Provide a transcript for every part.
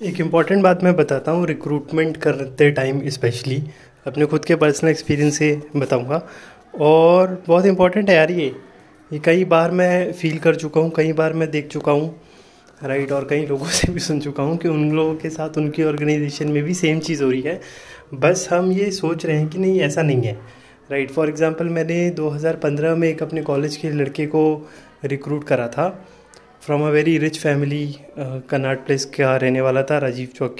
एक इंपॉर्टेंट बात मैं बताता हूँ रिक्रूटमेंट करते टाइम स्पेशली अपने खुद के पर्सनल एक्सपीरियंस से बताऊँगा। और बहुत इंपॉर्टेंट है यार ये ये कई बार मैं फील कर चुका हूँ, कई बार मैं देख चुका हूँ राइट और कई लोगों से भी सुन चुका हूँ कि उन लोगों के साथ उनकी ऑर्गेनाइजेशन में भी सेम चीज़ हो रही है। बस हम ये सोच रहे हैं कि नहीं, ऐसा नहीं है राइट फॉर एग्ज़ाम्पल मैंने 2015 में एक अपने कॉलेज के लड़के को रिक्रूट करा था। From a very rich family Connaught place का रहने वाला था राजीव चौक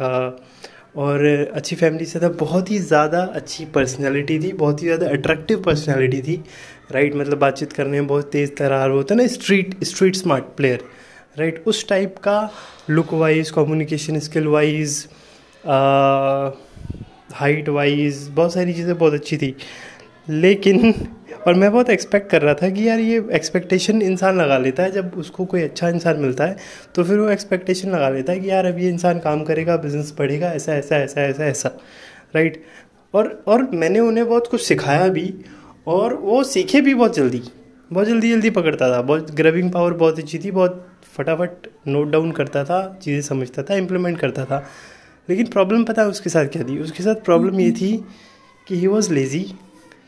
का और अच्छी फैमिली से था, बहुत ही ज़्यादा अच्छी पर्सनैलिटी थी, बहुत ही ज़्यादा अट्रैक्टिव पर्सनैलिटी थी राइट मतलब बातचीत करने में बहुत तेज़ तरार होता है ना street street smart player right उस टाइप का look wise communication skill wise height wise बहुत सारी चीज़ें बहुत अच्छी थी। लेकिन और मैं बहुत एक्सपेक्ट कर रहा था कि यार ये एक्सपेक्टेशन इंसान लगा लेता है, जब उसको कोई अच्छा इंसान मिलता है तो फिर वो एक्सपेक्टेशन लगा लेता है कि यार अब ये इंसान काम करेगा बिज़नेस बढ़ेगा ऐसा ऐसा ऐसा ऐसा ऐसा राइट और और मैंने उन्हें बहुत कुछ सिखाया भी, और वो सीखे भी बहुत जल्दी बहुत जल्दी जल्दी पकड़ता था, बहुत ग्रबिंग पावर बहुत अच्छी थी, बहुत फटाफट नोट डाउन करता था, चीज़ें समझता था इम्प्लीमेंट करता था। लेकिन प्रॉब्लम पता है उसके साथ क्या थी? उसके साथ प्रॉब्लम ये थी कि he was lazy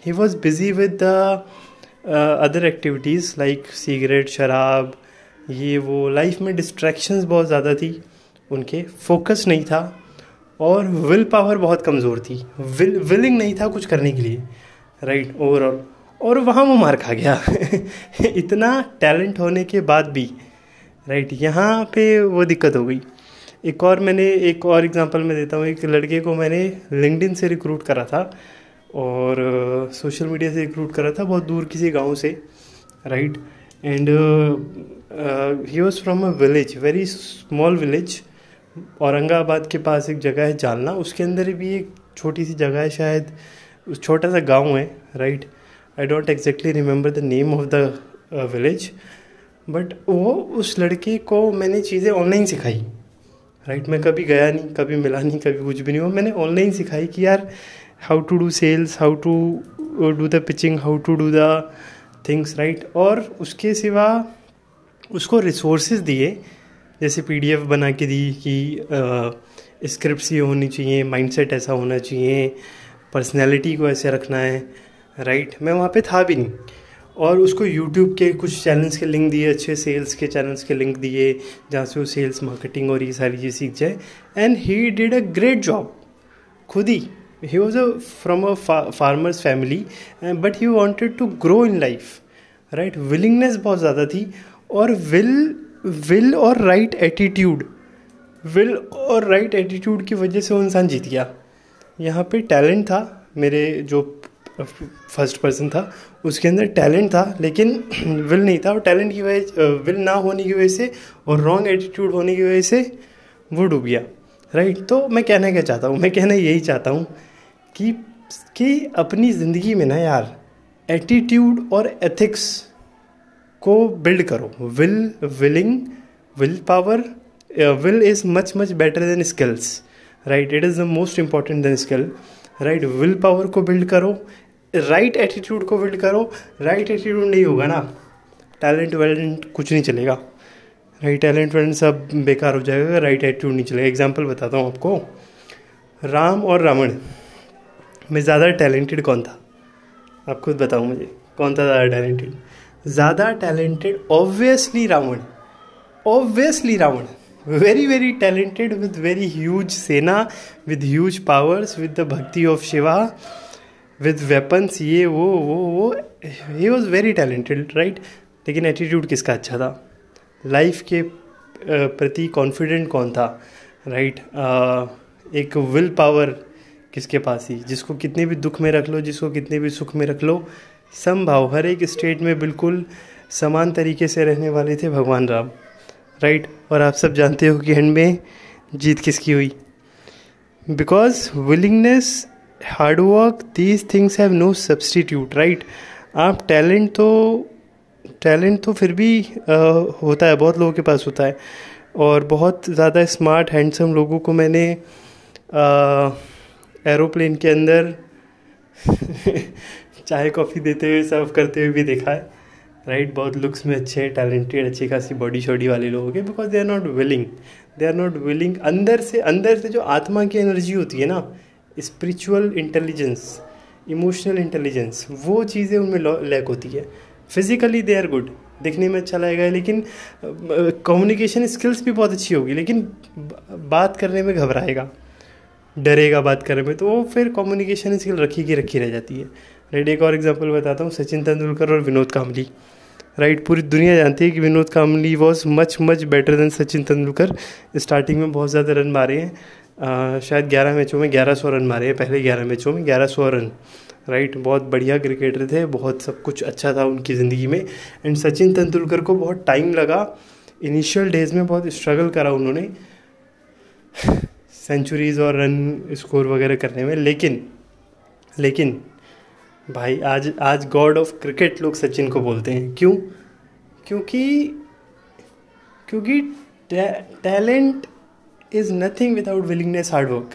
he was busy with the other activities like cigarette शराब ये वो लाइफ में डिस्ट्रैक्शंस बहुत ज़्यादा थी, उनके फोकस नहीं था और विल पावर बहुत कमज़ोर थी। विल विलिंग नहीं था कुछ करने के लिए राइट ओवरऑल और वहाँ वो मार खा गया। इतना टैलेंट होने के बाद भी राइट यहाँ पे वो दिक्कत हो गई। एक और मैंने, एक और एग्जांपल मैं देता हूँ। एक लड़के को मैंने लिंकडिन से रिक्रूट करा था। और सोशल uh, मीडिया से रिक्रूट करा था बहुत दूर किसी गाँव से right and he was from a village very small village Aurangabad के पास एक जगह है जालना उसके अंदर भी एक छोटी सी जगह है शायद छोटा सा गाँव है right I don't exactly remember the name of the village but वो उस लड़के को मैंने चीज़ें ऑनलाइन सिखाई राइट मैं कभी गया नहीं कभी मिला नहीं कभी कुछ भी नहीं हुआ मैंने ऑनलाइन सिखाई कि यार how to do sales how to do the pitching how to do the things right और उसके सिवा उसको रिसोर्सेज दिए, जैसे पीडीएफ बना के दी कि स्क्रिप्ट ये होनी चाहिए माइंडसेट ऐसा होना चाहिए पर्सनैलिटी को ऐसे रखना है राइट मैं वहाँ पे था भी नहीं। और उसको यूट्यूब के कुछ चैनल्स के लिंक दिए, अच्छे सेल्स के चैनल्स के लिंक दिए, जहाँ से वो सेल्स मार्केटिंग और ये सारी चीज़ सीख जाए। And he did a great job खुद ही। He was a from a farmers family but he wanted to grow in life right willingness बहुत ज़्यादा थी, और विल विल और राइट एटीट्यूड विल और राइट एटीट्यूड की वजह से वो इंसान जीत गया। यहाँ पे टैलेंट था, मेरे जो फ़र्स्ट पर्सन था, उसके अंदर टैलेंट था, लेकिन विल नहीं था, और टैलेंट की वजह विल ना होने की वजह से और रॉन्ग एटीट्यूड होने की वजह से वो डूब गया राइट तो मैं कहना क्या चाहता हूँ, मैं कहना यही चाहता हूँ कि कि अपनी ज़िंदगी में ना यार एटीट्यूड और एथिक्स को बिल्ड करो। Will willing will power will is much much better than skills right it is the most important than skill right will power को बिल्ड करो राइट right एटीट्यूड को बिल्ड करो। राइट right एटीट्यूड नहीं होगा ना talent valent कुछ नहीं चलेगा राइट टैलेंट वैलेंट सब बेकार हो जाएगा राइट right एटीट्यूड नहीं चलेगा। एग्ज़ाम्पल बताता हूँ आपको। राम और रावण। में ज़्यादा टैलेंटेड कौन था? आप खुद बताओ मुझे, कौन था ज़्यादा टैलेंटेड? ज़्यादा talented obviously Ravan obviously Ravan. Very very talented with very huge sena with huge powers, with the bhakti of shiva, with weapons, ये, वो वो वो he was very talented right लेकिन एटीट्यूड किसका अच्छा था? लाइफ के प्रति कॉन्फिडेंट कौन था? Right right? एक विल पावर किसके पास ही? जिसको कितने भी दुख में रख लो जिसको कितने भी सुख में रख लो संभाव हर एक स्टेट में बिल्कुल समान तरीके से रहने वाले थे भगवान राम राइट और आप सब जानते हो कि एंड में जीत किसकी हुई? Because willingness hard work these things have no substitute right आप टैलेंट तो टैलेंट तो फिर भी आ, होता है बहुत लोगों के पास होता है। और बहुत ज़्यादा स्मार्ट हैंडसम लोगों को मैंने एरोप्लेन के अंदर चाय, कॉफ़ी देते हुए, सर्व करते हुए भी देखा है। राइट, बहुत लुक्स में अच्छे हैं, टैलेंटेड, अच्छी खासी बॉडी शॉडी वाले लोग हैं because they are not willing they are not willing अंदर से अंदर से जो आत्मा की एनर्जी होती है ना स्पिरिचुअल इंटेलिजेंस इमोशनल इंटेलिजेंस वो चीज़ें उनमें लैक होती है। फिजिकली दे आर गुड दिखने में अच्छा लगेगा, लेकिन कम्युनिकेशन स्किल्स भी बहुत अच्छी होगी, लेकिन बात करने में घबराएगा। डरेगा बात करने में तो वो फिर कम्युनिकेशन स्किल रखी की रखी रह जाती है। राइट एक और एग्जांपल बताता हूँ, सचिन तेंदुलकर और विनोद कामली। राइट पूरी दुनिया जानती है कि Vinod Kambli was much much better than Sachin Tendulkar. Starting में बहुत ज़्यादा रन मारे हैं। शायद ग्यारह मैचों में ग्यारह सौ रन मारे हैं, पहले ग्यारह मैचों में ग्यारह सौ रन। राइट बहुत बढ़िया क्रिकेटर थे, बहुत सब कुछ अच्छा था उनकी ज़िंदगी में। एंड सचिन तेंदुलकर को बहुत टाइम लगा। इनिशियल डेज़ में बहुत स्ट्रगल करा उन्होंने। सेंचुरीज़ और रन स्कोर वगैरह करने में, लेकिन लेकिन, भाई, आज आज गॉड ऑफ़ क्रिकेट लोग सचिन को बोलते हैं। क्यों? क्योंकि क्योंकि talent is nothing without willingness hard work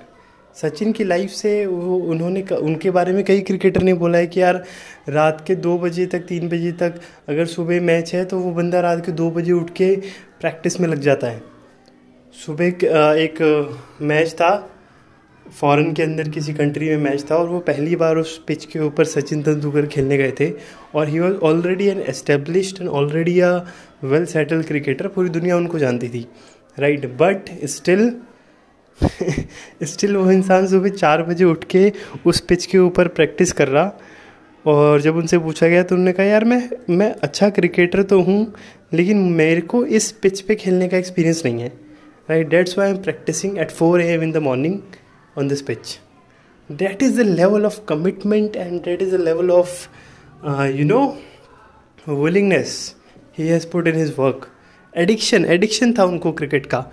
Sachin की लाइफ से वो, उन्होंने उनके बारे में कई क्रिकेटर ने बोला है कि यार, रात के दो बजे तक, तीन बजे तक अगर सुबह मैच है तो वो बंदा रात के दो बजे उठ के प्रैक्टिस में लग जाता है। सुबह एक मैच था, फॉरेन के अंदर किसी कंट्री में मैच था और वो पहली बार उस पिच के ऊपर सचिन तेंदुलकर खेलने गए थे और he was already an established and already a well settle cricketer पूरी दुनिया उनको जानती थी राइट बट स्टिल स्टिल वो इंसान सुबह चार बजे उठ के उस पिच के ऊपर प्रैक्टिस कर रहा और जब उनसे पूछा गया तो उन्होंने कहा, यार, मैं मैं अच्छा क्रिकेटर तो हूँ, लेकिन मेरे को इस पिच पे खेलने का एक्सपीरियंस नहीं है। That's why am practicing at four A M in the morning on this pitch. That is the level of commitment and that is the level of uh, you know willingness he has put in his work. Addiction addiction था उनको cricket का।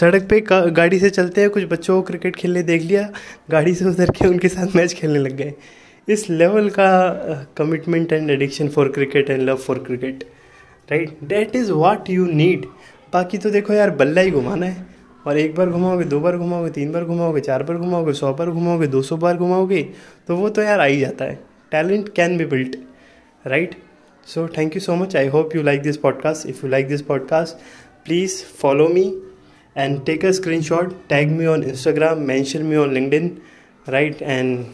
सड़क पे गाड़ी से चलते हैं कुछ बच्चों को क्रिकेट खेलने देख लिया गाड़ी से उतर के उनके साथ मैच खेलने लग गए। इस लेवल का commitment and addiction for cricket and love for cricket right that is what you need बाकी तो देखो यार, बल्ला ही घुमाना है। और एक बार घुमाओगे, दो बार घुमाओगे, तीन बार घुमाओगे, चार बार घुमाओगे, सौ बार घुमाओगे, दो सौ बार घुमाओगे तो वो तो यार आ ही जाता है। Talent can be built right so thank you so much I hope you like this podcast if you like this podcast please follow me and take a screenshot tag me on Instagram mention me on LinkedIn right and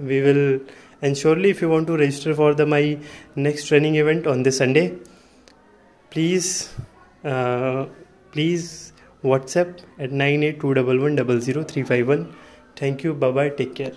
we will and surely if you want to register for the my next training event on this Uh, please WhatsApp at 98211 Thank you. Bye bye. Take care.